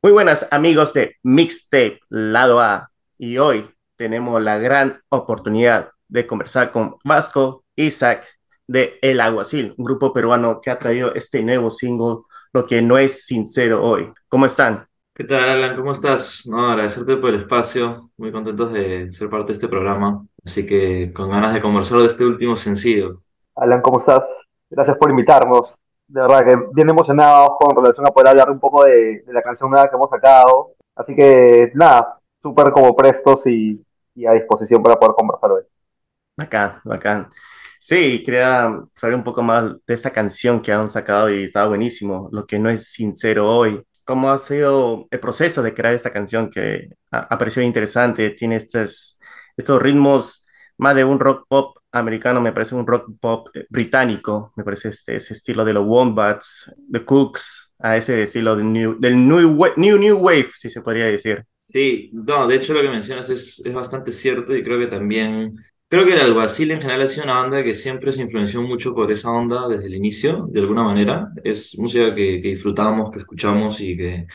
Muy buenas amigos de Mixtape Lado A y hoy tenemos la gran oportunidad de conversar con Vasco Isaac de El Aguacil, un grupo peruano que ha traído este nuevo single, Lo que no es sincero hoy. ¿Cómo están? ¿Qué tal, Alan? ¿Cómo estás? No, agradecerte por el espacio, muy contentos de ser parte de este programa, así que con ganas de conversar de este último sencillo. Alan, ¿cómo estás? Gracias por invitarnos. De verdad que bien emocionados con relación a poder hablar un poco de, de la canción nueva que hemos sacado. Así que nada, súper como prestos y, y a disposición para poder conversar hoy. Bacán, bacán. Sí, quería saber un poco más de esta canción que han sacado y estaba buenísimo, Lo que no es sincero hoy. ¿Cómo ha sido el proceso de crear esta canción que ha, ha parecido interesante? Tiene estos, estos ritmos más de un rock pop americano, me parece un rock pop eh, británico, me parece este, ese estilo de los Wombats, The Cooks, a ese estilo del New, del new, new, new Wave, si se podría decir. Sí, no, de hecho lo que mencionas es, es bastante cierto y creo que también, creo que el Alguacil en general ha sido una banda que siempre se influenció mucho por esa onda desde el inicio, de alguna manera. Es música que, que disfrutamos, que escuchamos y que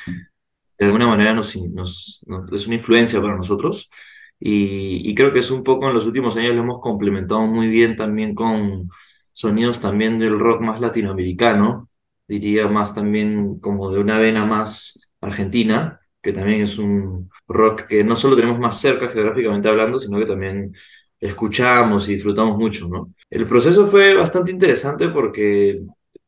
de alguna manera nos, nos, nos- es una influencia para nosotros. Y, y creo que es un poco en los últimos años lo hemos complementado muy bien también con sonidos también del rock más latinoamericano, diría más también como de una vena más argentina, que también es un rock que no solo tenemos más cerca geográficamente hablando, sino que también escuchamos y disfrutamos mucho, ¿no? El proceso fue bastante interesante porque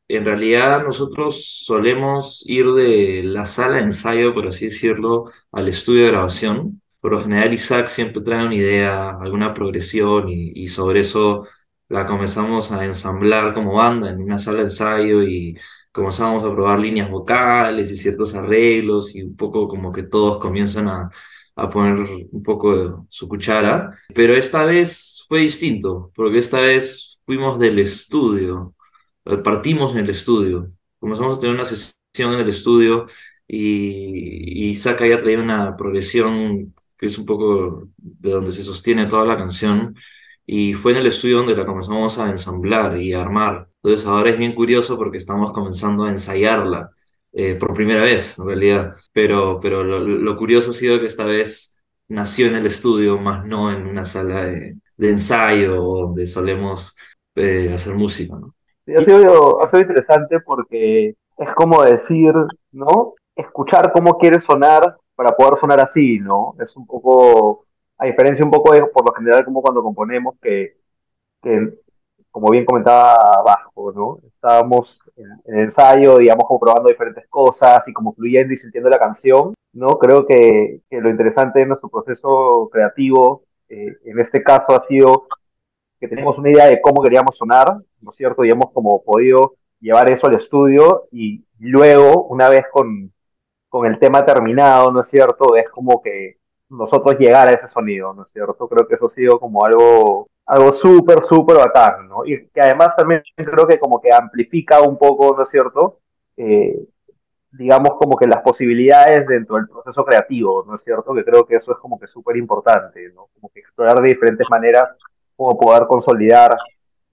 en realidad nosotros solemos ir de la sala de ensayo, por así decirlo, al estudio de grabación. Por lo general, Isaac siempre trae una idea, alguna progresión y, sobre eso la comenzamos a ensamblar como banda en una sala de ensayo y comenzamos a probar líneas vocales y ciertos arreglos y un poco como que todos comienzan a, a poner un poco su cuchara. Pero esta vez fue distinto, porque esta vez fuimos del estudio eh, partimos en el estudio, comenzamos a tener una sesión en el estudio y, y Isaac ya traía una progresión que es un poco de donde se sostiene toda la canción y fue en el estudio donde la comenzamos a ensamblar y a armar. Entonces ahora es bien curioso porque estamos comenzando a ensayarla eh, por primera vez en realidad, pero, pero lo, lo curioso ha sido que esta vez nació en el estudio, más no en una sala de, de ensayo donde solemos eh, hacer música, ¿no? Ha sido, ha sido interesante porque es como decir, ¿no? Escuchar cómo quieres sonar para poder sonar así, ¿no? Es un poco, a diferencia un poco de, por lo general, como cuando componemos, que, que como bien comentaba Vasco, ¿no? Estábamos en, ensayo, digamos, como probando diferentes cosas y como fluyendo y sintiendo la canción, ¿no? Creo que, lo interesante de nuestro proceso creativo, eh, en este caso, ha sido que teníamos una idea de cómo queríamos sonar, ¿no es cierto? Y hemos como podido llevar eso al estudio y luego, una vez con, con el tema terminado, ¿no es cierto? Es como que nosotros llegar a ese sonido, ¿no es cierto? Creo que eso ha sido como algo, algo súper, súper bacán, ¿no? Y que además también creo que como que amplifica un poco, ¿no es cierto? Eh, digamos como que las posibilidades dentro del proceso creativo, ¿no es cierto? Que creo que eso es como que súper importante, ¿no? Como que explorar de diferentes maneras cómo poder consolidar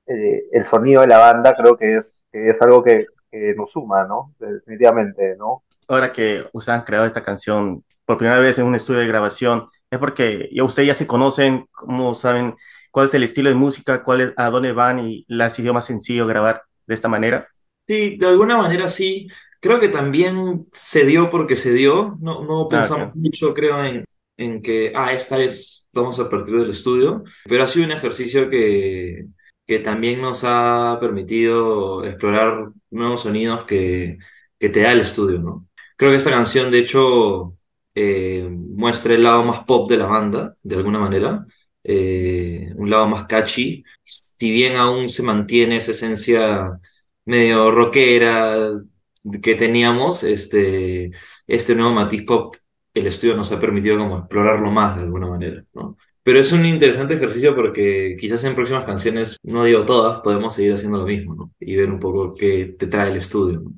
eh, el sonido de la banda, creo que es, que es algo que, que nos suma, ¿no? Definitivamente, ¿no? Ahora que ustedes han creado esta canción por primera vez en un estudio de grabación, es porque ya ustedes ya se conocen, cómo saben cuál es el estilo de música, cuál es, a dónde van y les ha sido más sencillo grabar de esta manera. Sí, de alguna manera sí. Creo que también se dio porque se dio. No, no Ah, pensamos ok. mucho, creo, en, en que, ah, esta vez vamos a partir del estudio, pero ha sido un ejercicio que, que también nos ha permitido explorar nuevos sonidos que, que te da el estudio, ¿no? Creo que esta canción, de hecho, eh, muestra el lado más pop de la banda, de alguna manera, eh, un lado más catchy, si bien aún se mantiene esa esencia medio rockera que teníamos, este, este nuevo matiz pop, el estudio nos ha permitido como explorarlo más de alguna manera, ¿no? Pero es un interesante ejercicio porque quizás en próximas canciones, no digo todas, podemos seguir haciendo lo mismo, ¿no? Y ver un poco qué te trae el estudio, ¿no?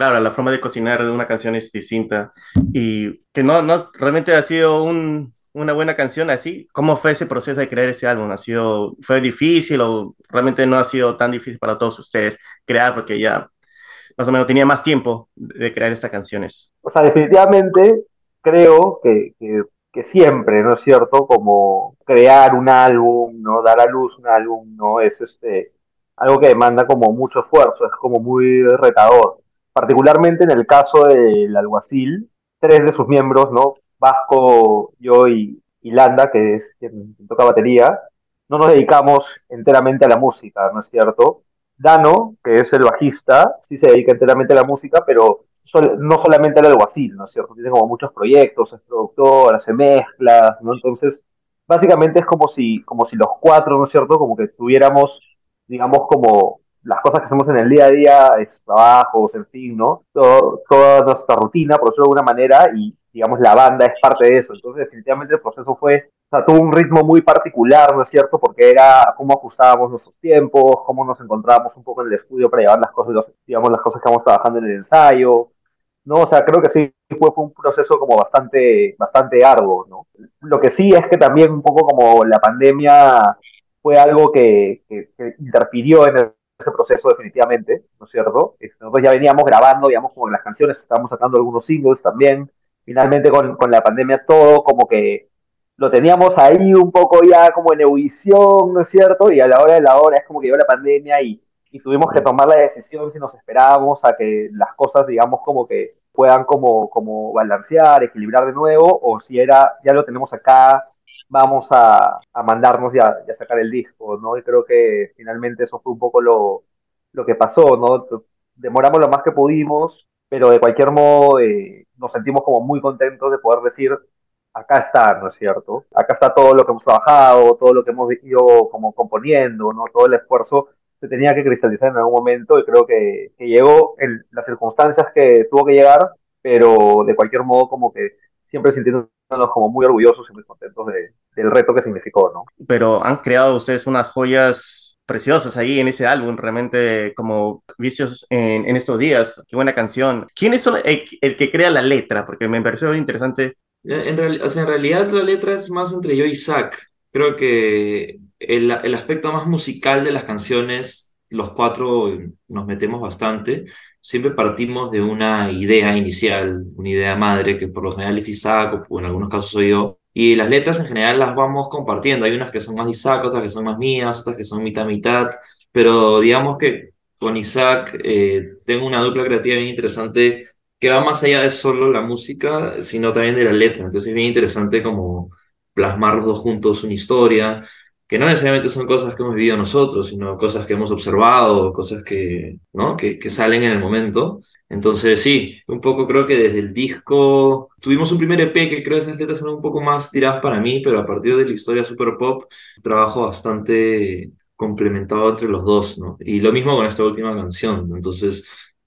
Claro, la forma de cocinar de una canción es distinta y que no, no realmente ha sido un, una buena canción así. ¿Cómo fue ese proceso de crear ese álbum? ¿Ha sido, fue difícil o realmente no ha sido tan difícil para todos ustedes crear porque ya más o menos tenía más tiempo de crear estas canciones? O sea, definitivamente creo que, que, que, siempre, ¿no es cierto? Como crear un álbum, ¿no? Dar a luz un álbum, ¿no? Es este, algo que demanda como mucho esfuerzo, es como muy retador. Particularmente en el caso del alguacil, tres de sus miembros, ¿no? Vasco, yo y, y Landa, que es quien toca batería, no nos dedicamos enteramente a la música, ¿no es cierto? Dano, que es el bajista, sí se dedica enteramente a la música, pero no solamente al alguacil, ¿no es cierto? Tiene como muchos proyectos, es productor, hace mezclas, ¿no? Entonces, básicamente es como si, como si los cuatro, ¿no es cierto? Como que tuviéramos, digamos, como las cosas que hacemos en el día a día, es trabajos, en fin, ¿no? toda nuestra rutina, por decirlo de alguna manera, y digamos, la banda es parte de eso. Entonces, definitivamente el proceso fue, o sea, tuvo un ritmo muy particular, ¿no es cierto? Porque era cómo ajustábamos nuestros tiempos, cómo nos encontrábamos un poco en el estudio para llevar las cosas, digamos, las cosas que vamos trabajando en el ensayo, ¿no? O sea, creo que sí fue, fue un proceso como bastante, bastante arduo, ¿no? Lo que sí es que también un poco como la pandemia fue algo que, que, que interfirió en el ese proceso definitivamente, ¿no es cierto? Nosotros ya veníamos grabando, digamos, como las canciones, estábamos sacando algunos singles también, finalmente con, con, la pandemia todo como que lo teníamos ahí un poco ya como en ebullición, ¿no es cierto? Y a la hora de la hora es como que llegó la pandemia y, y tuvimos que tomar la decisión si nos esperábamos a que las cosas, digamos, como que puedan como, como balancear, equilibrar de nuevo, o si era, ya lo tenemos acá, vamos a, a mandarnos ya, ya sacar el disco, ¿no? Y creo que finalmente eso fue un poco lo, lo que pasó, ¿no? Demoramos lo más que pudimos, pero de cualquier modo eh, nos sentimos como muy contentos de poder decir, acá está, ¿no es cierto? Acá está todo lo que hemos trabajado, todo lo que hemos ido como componiendo, ¿no? Todo el esfuerzo se tenía que cristalizar en algún momento y creo que, que llegó en las circunstancias que tuvo que llegar, pero de cualquier modo como que siempre sintiéndonos como muy orgullosos y muy contentos de, del reto que significó, ¿no? Pero han creado ustedes unas joyas preciosas ahí en ese álbum, realmente como vicios en, en estos días. Qué buena canción. ¿Quién es el, el, que crea la letra? Porque me pareció interesante. En, real, o sea, en realidad la letra es más entre yo y Zach. Creo que el, el aspecto más musical de las canciones, los cuatro nos metemos bastante. Siempre partimos de una idea inicial, una idea madre, que por lo general es Isaac o en algunos casos soy yo y las letras en general las vamos compartiendo. Hay unas que son más de Isaac, otras que son más mías, otras que son mitad mitad. Pero digamos que con Isaac eh, tengo una dupla creativa bien interesante que va más allá de solo la música, sino también de la letra. Entonces es bien interesante como plasmar los dos juntos una historia, que no necesariamente son cosas que hemos vivido nosotros, sino cosas que hemos observado, cosas que, ¿no? que, que salen en el momento. Entonces, sí, un poco creo que desde el disco tuvimos un primer EP que creo que esas letras son un poco más tiradas para mí, pero a partir de la historia super pop, trabajo bastante complementado entre los dos, ¿no? Y lo mismo con esta última canción. Entonces,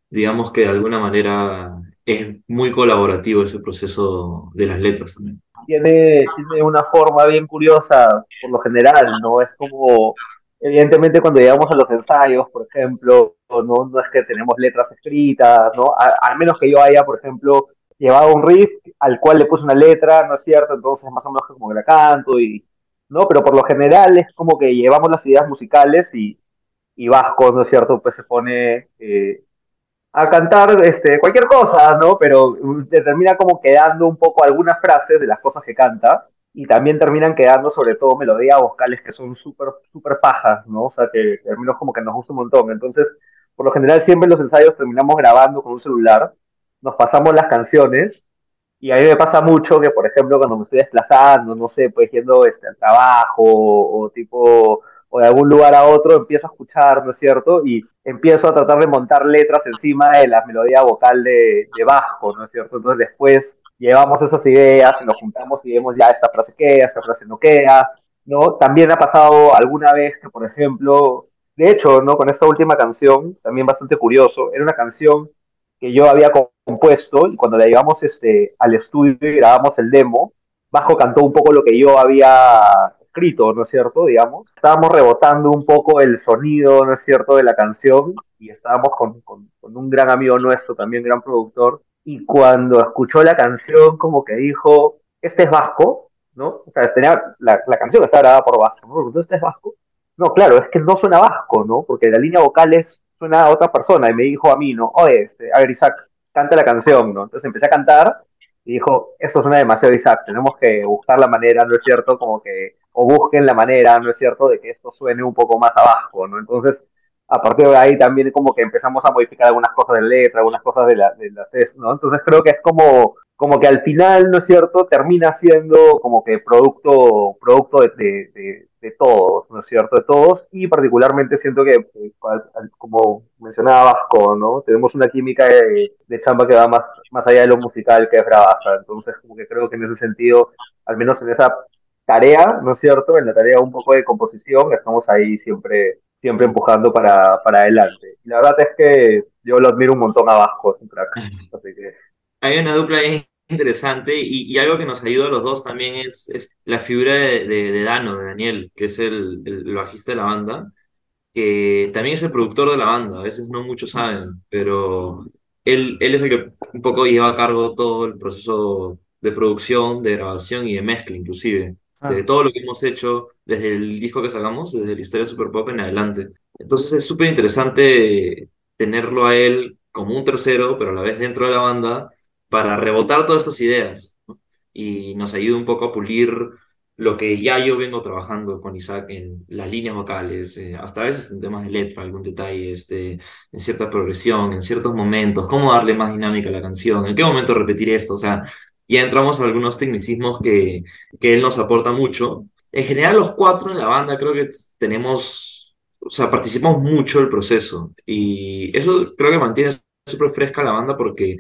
digamos que de alguna manera es muy colaborativo ese proceso de las letras también. Tiene, tiene una forma bien curiosa, por lo general, ¿no? Es como evidentemente cuando llegamos a los ensayos, por ejemplo, no, no es que tenemos letras escritas, ¿no? al menos que yo haya, por ejemplo, llevado un riff al cual le puse una letra, ¿no es cierto? Entonces más o menos como que la canto y, ¿no? Pero por lo general es como que llevamos las ideas musicales y, y Vasco, ¿no es cierto? Pues se pone eh, a cantar este, cualquier cosa, ¿no? Pero termina como quedando un poco algunas frases de las cosas que canta y también terminan quedando sobre todo melodías vocales que son súper, súper pajas, ¿no? O sea, que, al como que nos gusta un montón. Entonces, por lo general siempre los ensayos terminamos grabando con un celular, nos pasamos las canciones y a mí me pasa mucho que, por ejemplo, cuando me estoy desplazando, no sé, pues yendo este, al trabajo o tipo o de algún lugar a otro, empiezo a escuchar, ¿no es cierto? Y empiezo a tratar de montar letras encima de la melodía vocal de, de bajo, ¿no es cierto? Entonces después llevamos esas ideas y nos juntamos y vemos ya esta frase queda, esta frase no queda, ¿no? También ha pasado alguna vez que, por ejemplo, de hecho, ¿no? Con esta última canción, también bastante curioso, era una canción que yo había compuesto y cuando la llevamos este, al estudio y grabamos el demo, Bajo cantó un poco lo que yo había escrito, ¿no es cierto? Digamos, estábamos rebotando un poco el sonido, ¿no es cierto?, de la canción y estábamos con, con, con un gran amigo nuestro, también gran productor, y cuando escuchó la canción como que dijo, este es vasco, ¿no? O sea, tenía, la, la canción está grabada por vasco, ¿no? ¿Este es vasco? No, claro, es que no suena vasco, ¿no? Porque la línea vocal es, suena a otra persona y me dijo a mí, ¿no? Oye, este, a ver, Isaac, canta la canción, ¿no? Entonces empecé a cantar y dijo, eso suena demasiado Isaac, tenemos que buscar la manera, ¿no es cierto? Como que, o busquen la manera, ¿no es cierto?, de que esto suene un poco más abajo, ¿no? Entonces, a partir de ahí también como que empezamos a modificar algunas cosas de letra, algunas cosas de, la, de las, ¿no? Entonces creo que es como, como que al final, ¿no es cierto?, termina siendo como que producto, producto de, de, de todos, ¿no es cierto?, de todos, y particularmente siento que, eh, como mencionaba Vasco, ¿no?, tenemos una química de, de, chamba que va más, más allá de lo musical que es bravaza, entonces como que creo que en ese sentido, al menos en esa tarea, ¿no es cierto?, en la tarea un poco de composición, estamos ahí siempre siempre empujando para, para adelante. Y la verdad es que yo lo admiro un montón a Vasco, es un crack. Así que... Hay una dupla interesante y, y, algo que nos ayuda a los dos también es, es la figura de, de, Dano, de Daniel, que es el, el, bajista de la banda, que también es el productor de la banda, a veces no muchos saben, pero él, él es el que un poco lleva a cargo todo el proceso de producción, de grabación y de mezcla inclusive de ah. todo lo que hemos hecho desde el disco que sacamos, desde la historia Super Pop en adelante. Entonces es súper interesante tenerlo a él como un tercero, pero a la vez dentro de la banda, para rebotar todas estas ideas y nos ayuda un poco a pulir lo que ya yo vengo trabajando con Isaac en las líneas vocales, eh, hasta a veces en temas de letra, algún detalle, este, en cierta progresión, en ciertos momentos, cómo darle más dinámica a la canción, en qué momento repetir esto, o sea, ya entramos a algunos tecnicismos que, que él nos aporta mucho. En general, los cuatro en la banda creo que tenemos, o sea, participamos mucho del proceso y eso creo que mantiene súper fresca la banda porque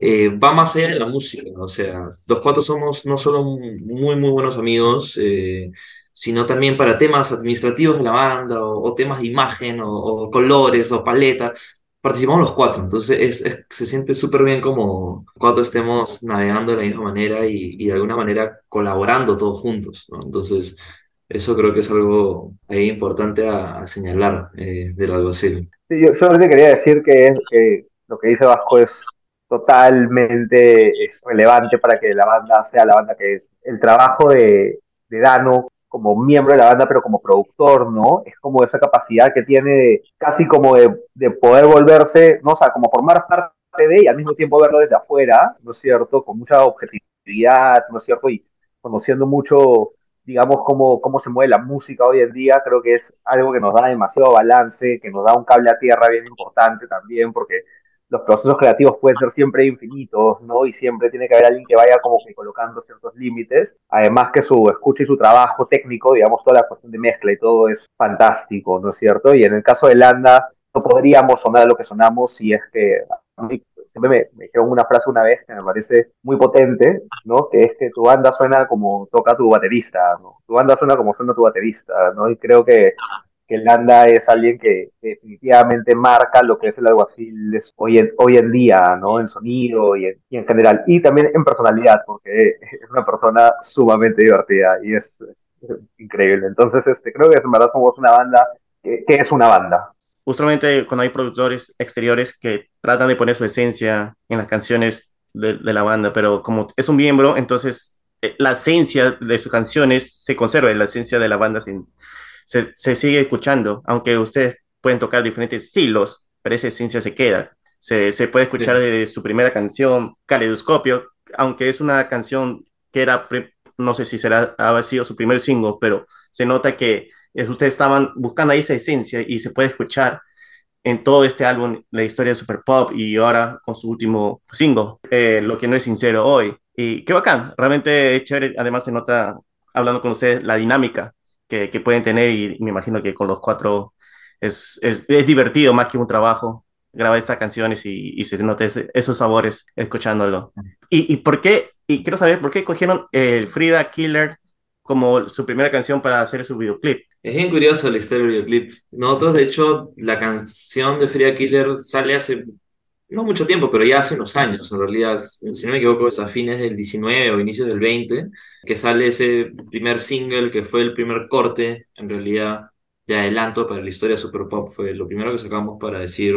eh, va más allá de la música, o sea, los cuatro somos no solo muy, muy buenos amigos, eh, sino también para temas administrativos de la banda o, temas de imagen o, colores o paletas participamos los cuatro, entonces es, se siente súper bien como cuatro estemos navegando de la misma manera y, y, de alguna manera colaborando todos juntos. Entonces, eso creo que es algo ahí importante a, señalar eh, del alguacil. Sí, yo solamente quería decir que, que lo que dice Vasco es totalmente es relevante para que la banda sea la banda que es. El trabajo de, de Dano como miembro de la banda, pero como productor, ¿no? Es como esa capacidad que tiene casi como de, de, poder volverse, ¿no? O sea, como formar parte de y al mismo tiempo verlo desde afuera, ¿no es cierto? Con mucha objetividad, ¿no es cierto? Y conociendo mucho, digamos, cómo, cómo se mueve la música hoy en día, creo que es algo que nos da demasiado balance, que nos da un cable a tierra bien importante también, porque los procesos creativos pueden ser siempre infinitos, ¿no? Y siempre tiene que haber alguien que vaya como que colocando ciertos límites. Además que su escucha y su trabajo técnico, digamos, toda la cuestión de mezcla y todo es fantástico, ¿no es cierto? Y en el caso de Landa, no podríamos sonar lo que sonamos si es que a siempre me, me, dijeron una frase una vez que me parece muy potente, ¿no? Que es que tu banda suena como toca tu baterista, ¿no? Tu banda suena como suena tu baterista, ¿no? Y creo que que Landa es alguien que, definitivamente marca lo que es el alguacil hoy en, hoy en día, ¿no? En sonido y en, general. Y también en personalidad, porque es una persona sumamente divertida y es, increíble. Entonces, este, creo que en verdad somos una banda que, es una banda. Justamente cuando hay productores exteriores que tratan de poner su esencia en las canciones de, de la banda, pero como es un miembro, entonces eh, la esencia de sus canciones se conserva, la esencia de la banda sin se, sigue escuchando, aunque ustedes pueden tocar diferentes estilos, pero esa esencia se queda. Se, se puede escuchar desde su primera canción, Caleidoscopio, aunque es una canción que era, no sé si será, ha sido su primer single, pero se nota que ustedes estaban buscando ahí esa esencia y se puede escuchar en todo este álbum, la historia de Super Pop y ahora con su último single, eh, Lo que no es sincero hoy. Y qué bacán, realmente chévere, además se nota hablando con ustedes la dinámica que, pueden tener y me imagino que con los cuatro es, es, es divertido más que un trabajo grabar estas canciones y, y se note esos sabores escuchándolo. ¿Y, ¿Y, por qué? Y quiero saber por qué cogieron el Frida Killer como su primera canción para hacer su videoclip. Es bien curioso historia del videoclip. Nosotros, de hecho, la canción de Frida Killer sale hace no mucho tiempo, pero ya hace unos años, en realidad, si no me equivoco, es a fines del 19 o inicios del 20, que sale ese primer single que fue el primer corte, en realidad, de adelanto para la historia de Super Pop. Fue lo primero que sacamos para decir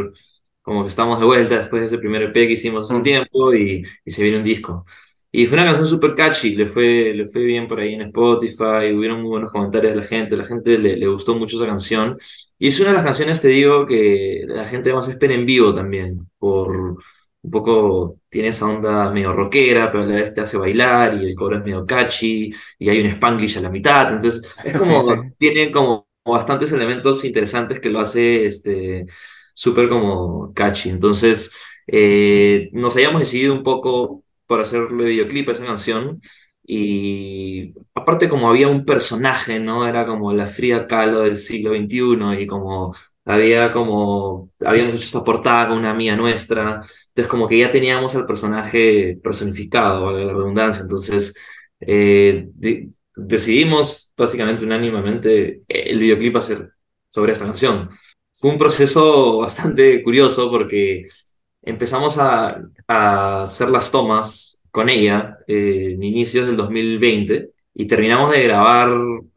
como que estamos de vuelta después de ese primer EP que hicimos hace un tiempo y, y se viene un disco. Y fue una canción súper catchy, le fue, le fue bien por ahí en Spotify, hubieron muy buenos comentarios de la gente, la gente le, le gustó mucho esa canción. Y es una de las canciones, te digo, que la gente más espera en vivo también, por un poco, tiene esa onda medio rockera, pero a la vez te hace bailar y el coro es medio catchy y hay un spanglish a la mitad, entonces es como, Sí, sí. tiene como bastantes elementos interesantes que lo hace este súper como catchy. Entonces, eh, nos habíamos decidido un poco por hacerle videoclip a esa canción. Y aparte como había un personaje, ¿no? Era como la Frida Kahlo del siglo XXI y como había como, habíamos hecho esta portada con una amiga nuestra, entonces como que ya teníamos al personaje personificado, valga la redundancia, entonces eh, de- decidimos básicamente unánimemente el videoclip hacer sobre esta canción. Fue un proceso bastante curioso porque empezamos a, a hacer las tomas con ella eh, en inicios del 2020 y terminamos de grabar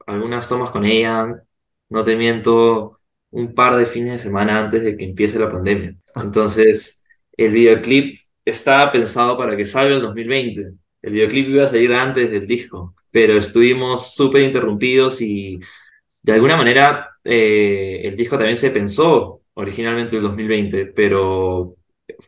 algunas tomas con ella, no te miento, un par de fines de semana antes de que empiece la pandemia. Entonces, el videoclip estaba pensado para que salga en 2020. El videoclip iba a salir antes del disco, pero estuvimos súper interrumpidos y de alguna manera, eh, el disco también se pensó originalmente en el 2020, pero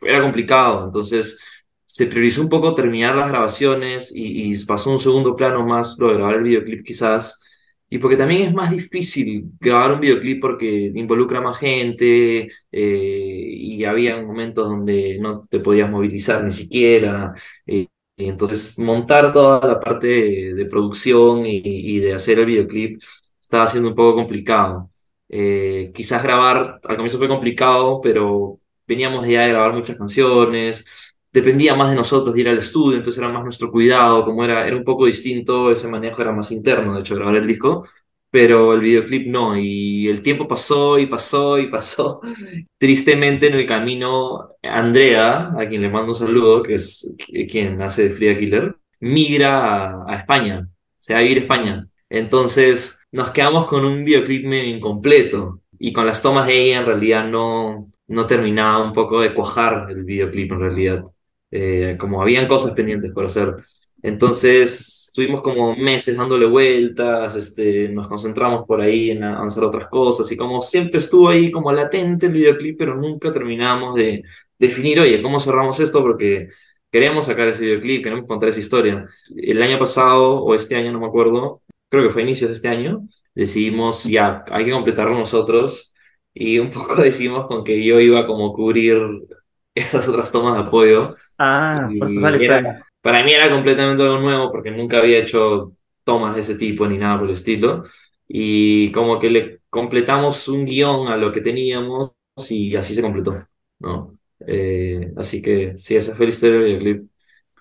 era complicado, entonces se priorizó un poco terminar las grabaciones y, y pasó un segundo plano más lo de grabar el videoclip quizás, y porque también es más difícil grabar un videoclip porque involucra más gente eh, y había momentos donde no te podías movilizar ni siquiera. eh, y entonces montar toda la parte de, de producción y, y de hacer el videoclip estaba siendo un poco complicado. Eh, quizás grabar, al comienzo fue complicado, pero veníamos ya de grabar muchas canciones, dependía más de nosotros de ir al estudio, entonces era más nuestro cuidado, como era, era un poco distinto, ese manejo era más interno, de hecho, grabar el disco, pero el videoclip no, y el tiempo pasó y pasó y pasó. Tristemente en el camino, Andrea, a quien le mando un saludo, que es quien hace de Frida Killer, migra a, a España, se va a vivir a España. Entonces nos quedamos con un videoclip medio incompleto y con las tomas de ella en realidad no, no terminaba un poco de cuajar el videoclip en realidad. Eh, como habían cosas pendientes por hacer. Entonces estuvimos como meses dándole vueltas, este, nos concentramos por ahí en avanzar otras cosas y como siempre estuvo ahí como latente el videoclip, pero nunca terminamos de definir, oye, ¿cómo cerramos esto? Porque queremos sacar ese videoclip, queremos contar esa historia. El año pasado o este año, no me acuerdo, creo que fue a inicios de este año, decidimos ya, hay que completarlo nosotros y un poco decidimos con que yo iba como a cubrir esas otras tomas de apoyo. Ah, por eso sale era, para mí era completamente algo nuevo porque nunca había hecho tomas de ese tipo ni nada por el estilo. Y como que le completamos un guion a lo que teníamos y así se completó, ¿no? Eh, así que sí, esa fue la historia del videoclip.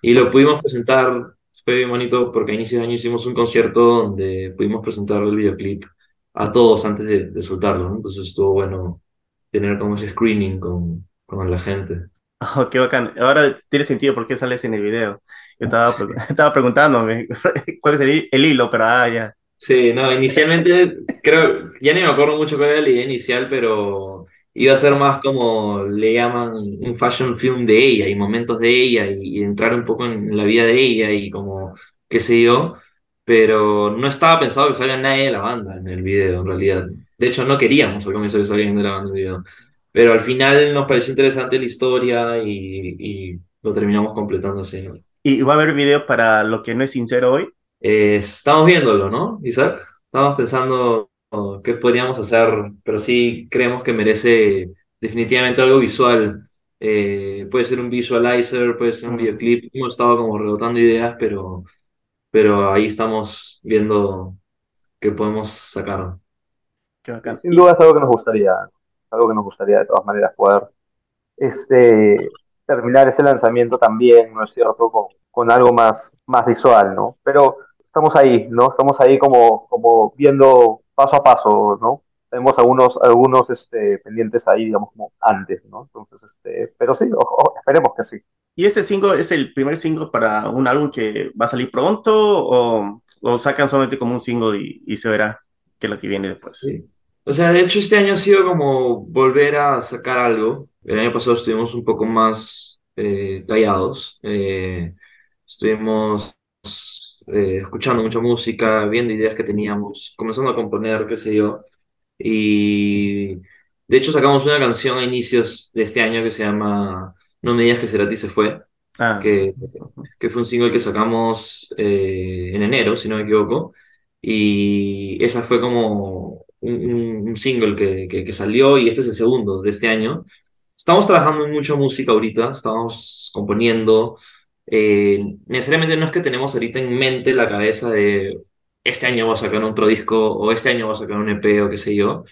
Y lo pudimos presentar, fue bien bonito porque a inicios de año hicimos un concierto donde pudimos presentar el videoclip a todos antes de, de soltarlo, ¿no? Entonces estuvo bueno tener como ese screening con, con la gente. Oh, qué bacán. Ahora tiene sentido por qué sales en el video. Yo estaba, Sí. estaba preguntándome cuál es el, el hilo, pero ah, ya. Sí, no, inicialmente creo, ya ni me acuerdo mucho cuál era la idea inicial, pero iba a ser más como le llaman un fashion film de ella y momentos de ella y, y entrar un poco en la vida de ella y como qué sé yo, pero no estaba pensado que salga nadie de la banda en el video en realidad. De hecho, no queríamos al comienzo que saliera de la banda en el video, pero al final nos pareció interesante la historia y, y lo terminamos completando así, ¿no? Y va a haber video para lo que no es sincero hoy. Eh, estamos viéndolo, ¿no, Isaac? Estamos pensando oh, qué podríamos hacer, pero sí creemos que merece definitivamente algo visual. Eh, puede ser un visualizer, puede ser un Mm, videoclip. Hemos estado como rebotando ideas, pero, pero ahí estamos viendo qué podemos sacar. qué Sí, bacán. sin duda es algo que nos gustaría, algo que nos gustaría de todas maneras poder este, terminar ese lanzamiento también, ¿no es cierto? Con, con algo más, más visual, ¿no? Pero estamos ahí, ¿no? Estamos ahí como, como viendo paso a paso, ¿no? Tenemos algunos, algunos este, pendientes ahí, digamos, como antes, ¿no? Entonces, este, pero sí, o- o- esperemos que sí. ¿Y este single es el primer single para un álbum que va a salir pronto o, o sacan solamente como un single y, y se verá qué es lo que viene después? O sea, de hecho este año ha sido como volver a sacar algo. El año pasado estuvimos un poco más eh, callados. Eh, estuvimos eh, escuchando mucha música, viendo ideas que teníamos, comenzando a componer, qué sé yo. Y de hecho sacamos una canción a inicios de este año que se llama No me digas que Cerati se fue, Ah, que, que fue un single que sacamos eh, en enero, si no me equivoco. Y esa fue como un, un- un single que, que, que salió y este es el segundo de este año. Estamos trabajando en mucha música ahorita, estamos componiendo. Eh, necesariamente no es que tenemos ahorita en mente la cabeza de este año voy a sacar otro disco o este año voy a sacar un EP o qué sé yo,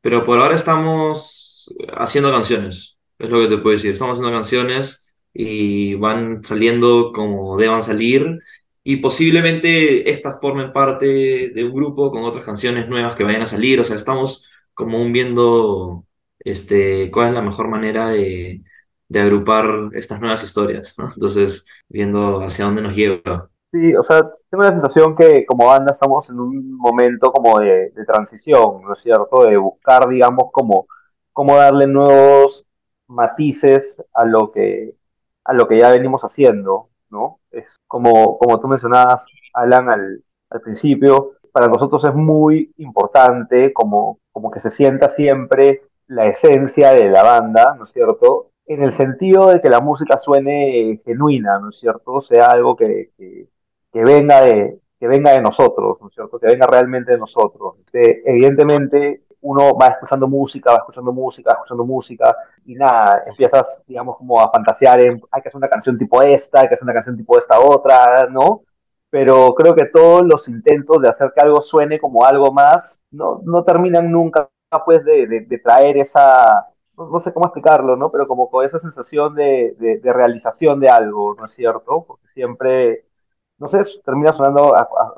pero por ahora estamos haciendo canciones, es lo que te puedo decir. Estamos haciendo canciones y van saliendo como deban salir y posiblemente estas formen parte de un grupo con otras canciones nuevas que vayan a salir. O sea, estamos como un viendo este, cuál es la mejor manera de, de agrupar estas nuevas historias, ¿no? Entonces, viendo hacia dónde nos lleva. Sí, o sea, tengo la sensación que como banda estamos en un momento como de, de transición, ¿no es cierto? De buscar, digamos, como cómo darle nuevos matices a lo que, a lo que ya venimos haciendo, ¿no? Es como, como tú mencionabas, Alan, al, al principio, para nosotros es muy importante como, como que se sienta siempre la esencia de la banda, ¿no es cierto? En el sentido de que la música suene genuina, ¿no es cierto? Sea algo que, que que venga de, que venga de nosotros, ¿no es cierto? Que venga realmente de nosotros. Que evidentemente uno va escuchando música, va escuchando música, va escuchando música, y nada, empiezas, digamos, como a fantasear en, hay que hacer una canción tipo esta, hay que hacer una canción tipo esta otra, ¿no? Pero creo que todos los intentos de hacer que algo suene como algo más, no, no terminan nunca, pues, de, de, traer esa, no, sé cómo explicarlo, ¿no? Pero como con esa sensación de, de, realización de algo, ¿no es cierto? Porque siempre no sé, termina sonando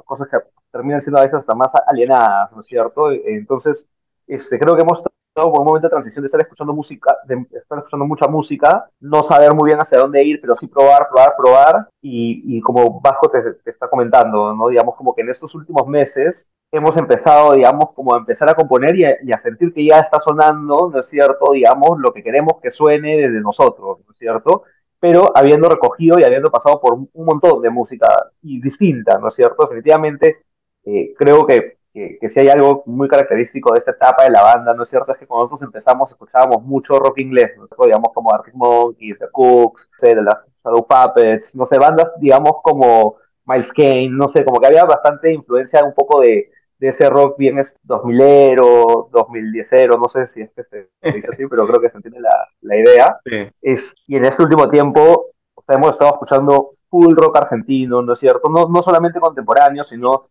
cosas que terminan siendo a veces hasta más alienadas, ¿no es cierto? Entonces, este, creo que hemos estado por un momento de transición de estar escuchando música, de estar escuchando mucha música, no saber muy bien hacia dónde ir, pero sí probar, probar, probar, y, y como Vasco te, te, está comentando, ¿no? Digamos, como que en estos últimos meses hemos empezado, digamos, como a empezar a componer y a, y a sentir que ya está sonando, ¿no es cierto? Digamos, lo que queremos que suene desde nosotros, ¿no es cierto? pero habiendo recogido y habiendo pasado por un montón de música y distinta, ¿no es cierto? Definitivamente eh, creo que, que, que, si hay algo muy característico de esta etapa de la banda, ¿no es cierto? Es que cuando nosotros empezamos escuchábamos mucho rock inglés, ¿no? digamos como Arctic Monkeys, The Cooks, sé, de las Shadow Puppets, no sé, bandas, digamos como Miles Kane, no sé, como que había bastante influencia un poco de, de ese rock bien 2000ero, 2010ero, no sé si es que se, se dice así, pero creo que se entiende la, la idea. Sí. Es, y en este último tiempo o sea, hemos estado escuchando full rock argentino, ¿no es cierto? No, no solamente contemporáneo, sino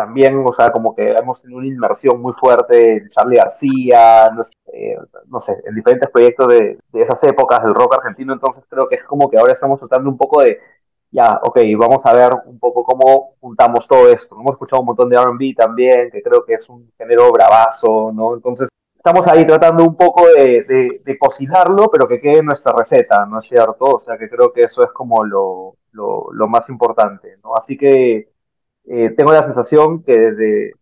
también, o sea, como que hemos tenido una inmersión muy fuerte en Charlie García, no sé, eh, en diferentes proyectos de, esas épocas del rock argentino, entonces creo que es como que ahora estamos tratando un poco de, ya, ok, vamos a ver un poco cómo juntamos todo esto. Hemos escuchado un montón de RB también, que creo que es un género bravazo, ¿no? Entonces, estamos ahí tratando un poco de, de, cocinarlo, pero que quede nuestra receta, ¿no es cierto? O sea, que creo que eso es como lo más importante, ¿no? Así que eh, tengo la sensación que desde,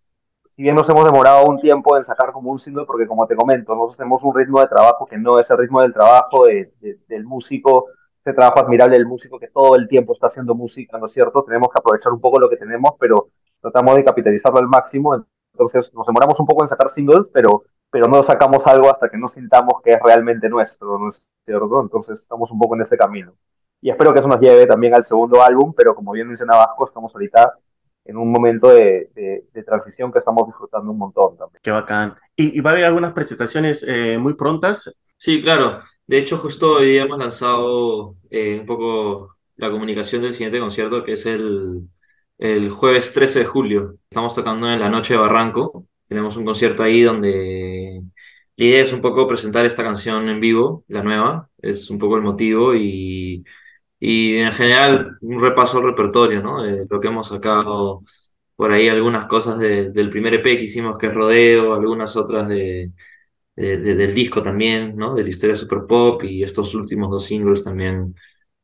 si bien nos hemos demorado un tiempo en sacar como un single, porque como te comento, nosotros tenemos un ritmo de trabajo que no es el ritmo del trabajo de, del músico este trabajo admirable del músico que todo el tiempo está haciendo música, ¿no es cierto? Tenemos que aprovechar un poco lo que tenemos, pero tratamos de capitalizarlo al máximo. Entonces nos demoramos un poco en sacar singles, pero, pero no sacamos algo hasta que no sintamos que es realmente nuestro, ¿no es cierto? Entonces estamos un poco en ese camino. Y espero que eso nos lleve también al segundo álbum, pero como bien mencionaba Vasco, estamos ahorita en un momento de, de, de, transición que estamos disfrutando un montón también. Qué bacán. ¿Y, y va a haber algunas presentaciones eh, muy prontas? Sí, claro. De hecho, justo hoy día hemos lanzado eh, un poco la comunicación del siguiente concierto, que es el, el jueves 13 de julio. Estamos tocando en la noche de Barranco. Tenemos un concierto ahí donde la idea es un poco presentar esta canción en vivo, la nueva. Es un poco el motivo y, y en general un repaso al repertorio, ¿no? De lo que hemos sacado por ahí, algunas cosas de, del primer EP que hicimos, que es Rodeo, algunas otras de de, de, del disco también, ¿no? De la historia super pop y estos últimos dos singles también,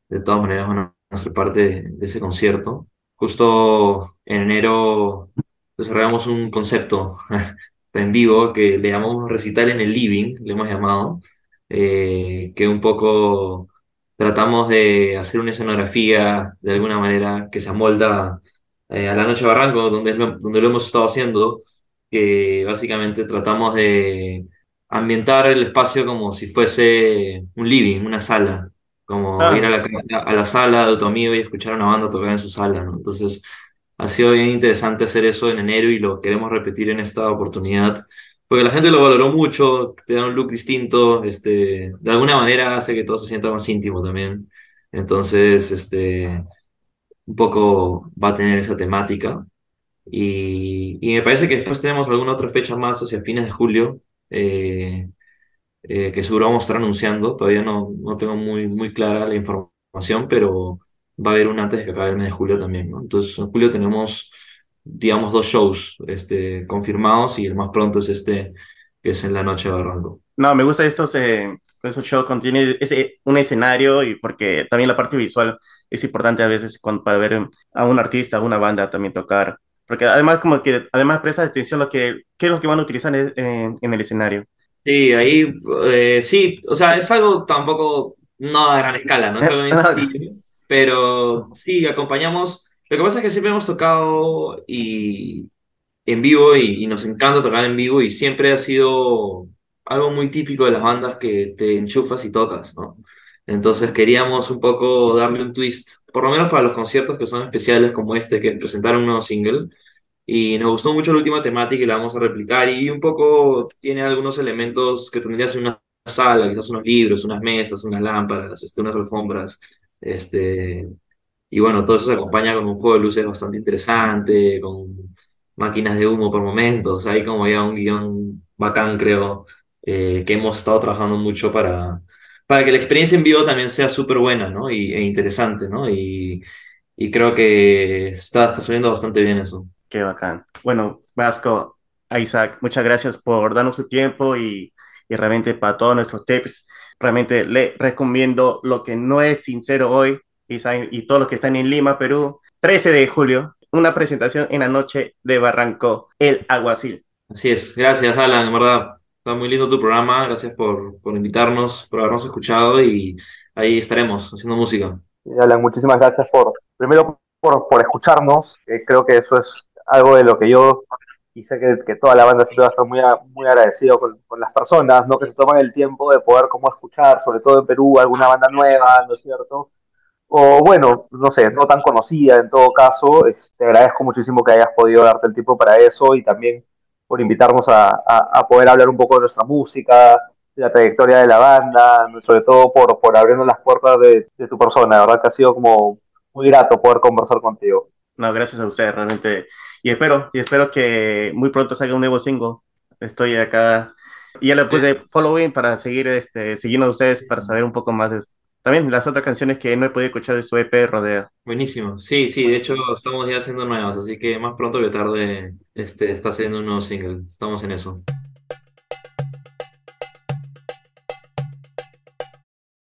de todas maneras, van a ser parte de, ese concierto. Justo en enero desarrollamos un concepto en vivo que le llamamos recital en el living, le hemos llamado, eh, que un poco tratamos de hacer una escenografía de alguna manera que se amolda eh, a la Noche Barranco, donde lo, donde lo hemos estado haciendo, que básicamente tratamos de ambientar el espacio como si fuese un living, una sala, como Ah, ir a la, a la sala de tu amigo y escuchar a una banda tocar en su sala, ¿no? Entonces, ha sido bien interesante hacer eso en enero y lo queremos repetir en esta oportunidad, porque la gente lo valoró mucho, te da un look distinto, este, de alguna manera hace que todo se sienta más íntimo también. Entonces, este, un poco va a tener esa temática. Y, y me parece que después tenemos alguna otra fecha más hacia fines de julio, eh, eh, que seguro vamos a estar anunciando. Todavía no, no tengo muy, muy clara la información, pero va a haber una antes de que acabe el mes de julio también, ¿no? Entonces, en julio tenemos, digamos, dos shows este, confirmados y el más pronto es este, que es en la noche de Barranco. no, me gusta estos, eh, esos shows contiene ese, un escenario y porque también la parte visual es importante a veces cuando, para ver a un artista, a una banda también tocar. Porque además como que además presta atención a lo que, qué es lo que van a utilizar en, en- en el escenario. Sí, ahí, eh, sí, o sea, es algo tampoco, no a gran escala, ¿no? Es algo pero sí, acompañamos. Lo que pasa es que siempre hemos tocado y en vivo y, y nos encanta tocar en vivo y siempre ha sido algo muy típico de las bandas que te enchufas y tocas, ¿no? Entonces queríamos un poco darle un twist, por lo menos para los conciertos que son especiales como este, que presentaron un nuevo single. Y nos gustó mucho la última temática y la vamos a replicar. Y un poco tiene algunos elementos que tendrías en una sala, quizás unos libros, unas mesas, unas lámparas, este, unas alfombras. Este, y bueno, todo eso se acompaña con un juego de luces bastante interesante, con máquinas de humo por momentos. Hay como ya un guion bacán, creo, eh, que hemos estado trabajando mucho para, para que la experiencia en vivo también sea súper buena, ¿no? Y, e interesante, ¿no? Y, y creo que está, está saliendo bastante bien eso. Qué bacán. Bueno, Vasco, Isaac, muchas gracias por darnos su tiempo y, y realmente para todos nuestros tips. Realmente le recomiendo lo que no es sincero hoy, Isaac, y todos los que están en Lima, Perú, 13 de julio, una presentación en la noche de Barranco, El Aguacil. Así es, gracias Alan, en verdad, está muy lindo tu programa, gracias por, por invitarnos, por habernos escuchado y ahí estaremos haciendo música. Y, Alan, muchísimas gracias por, primero por, por escucharnos, eh, creo que eso es algo de lo que yo y sé que, que toda la banda siempre va a estar muy, muy agradecido con, con las personas, ¿no? Que se toman el tiempo de poder como escuchar, sobre todo en Perú, alguna banda nueva, ¿no es cierto? O bueno, no sé, no tan conocida en todo caso, es- te agradezco muchísimo que hayas podido darte el tiempo para eso y también por invitarnos a, a- a poder hablar un poco de nuestra música, de la trayectoria de la banda, sobre todo por, por abrirnos las puertas de, de tu persona, la verdad que ha sido como muy grato poder conversar contigo. No, gracias a ustedes, realmente. Y espero, y espero que muy pronto salga un nuevo single. Estoy acá. Y ya le puse following para seguir este, siguiendo a ustedes para saber un poco más de también las otras canciones que no he podido escuchar de su EP Rodeo. Buenísimo, sí, sí, de hecho estamos ya haciendo nuevas, así que más pronto que tarde este, está saliendo un nuevo single, estamos en eso.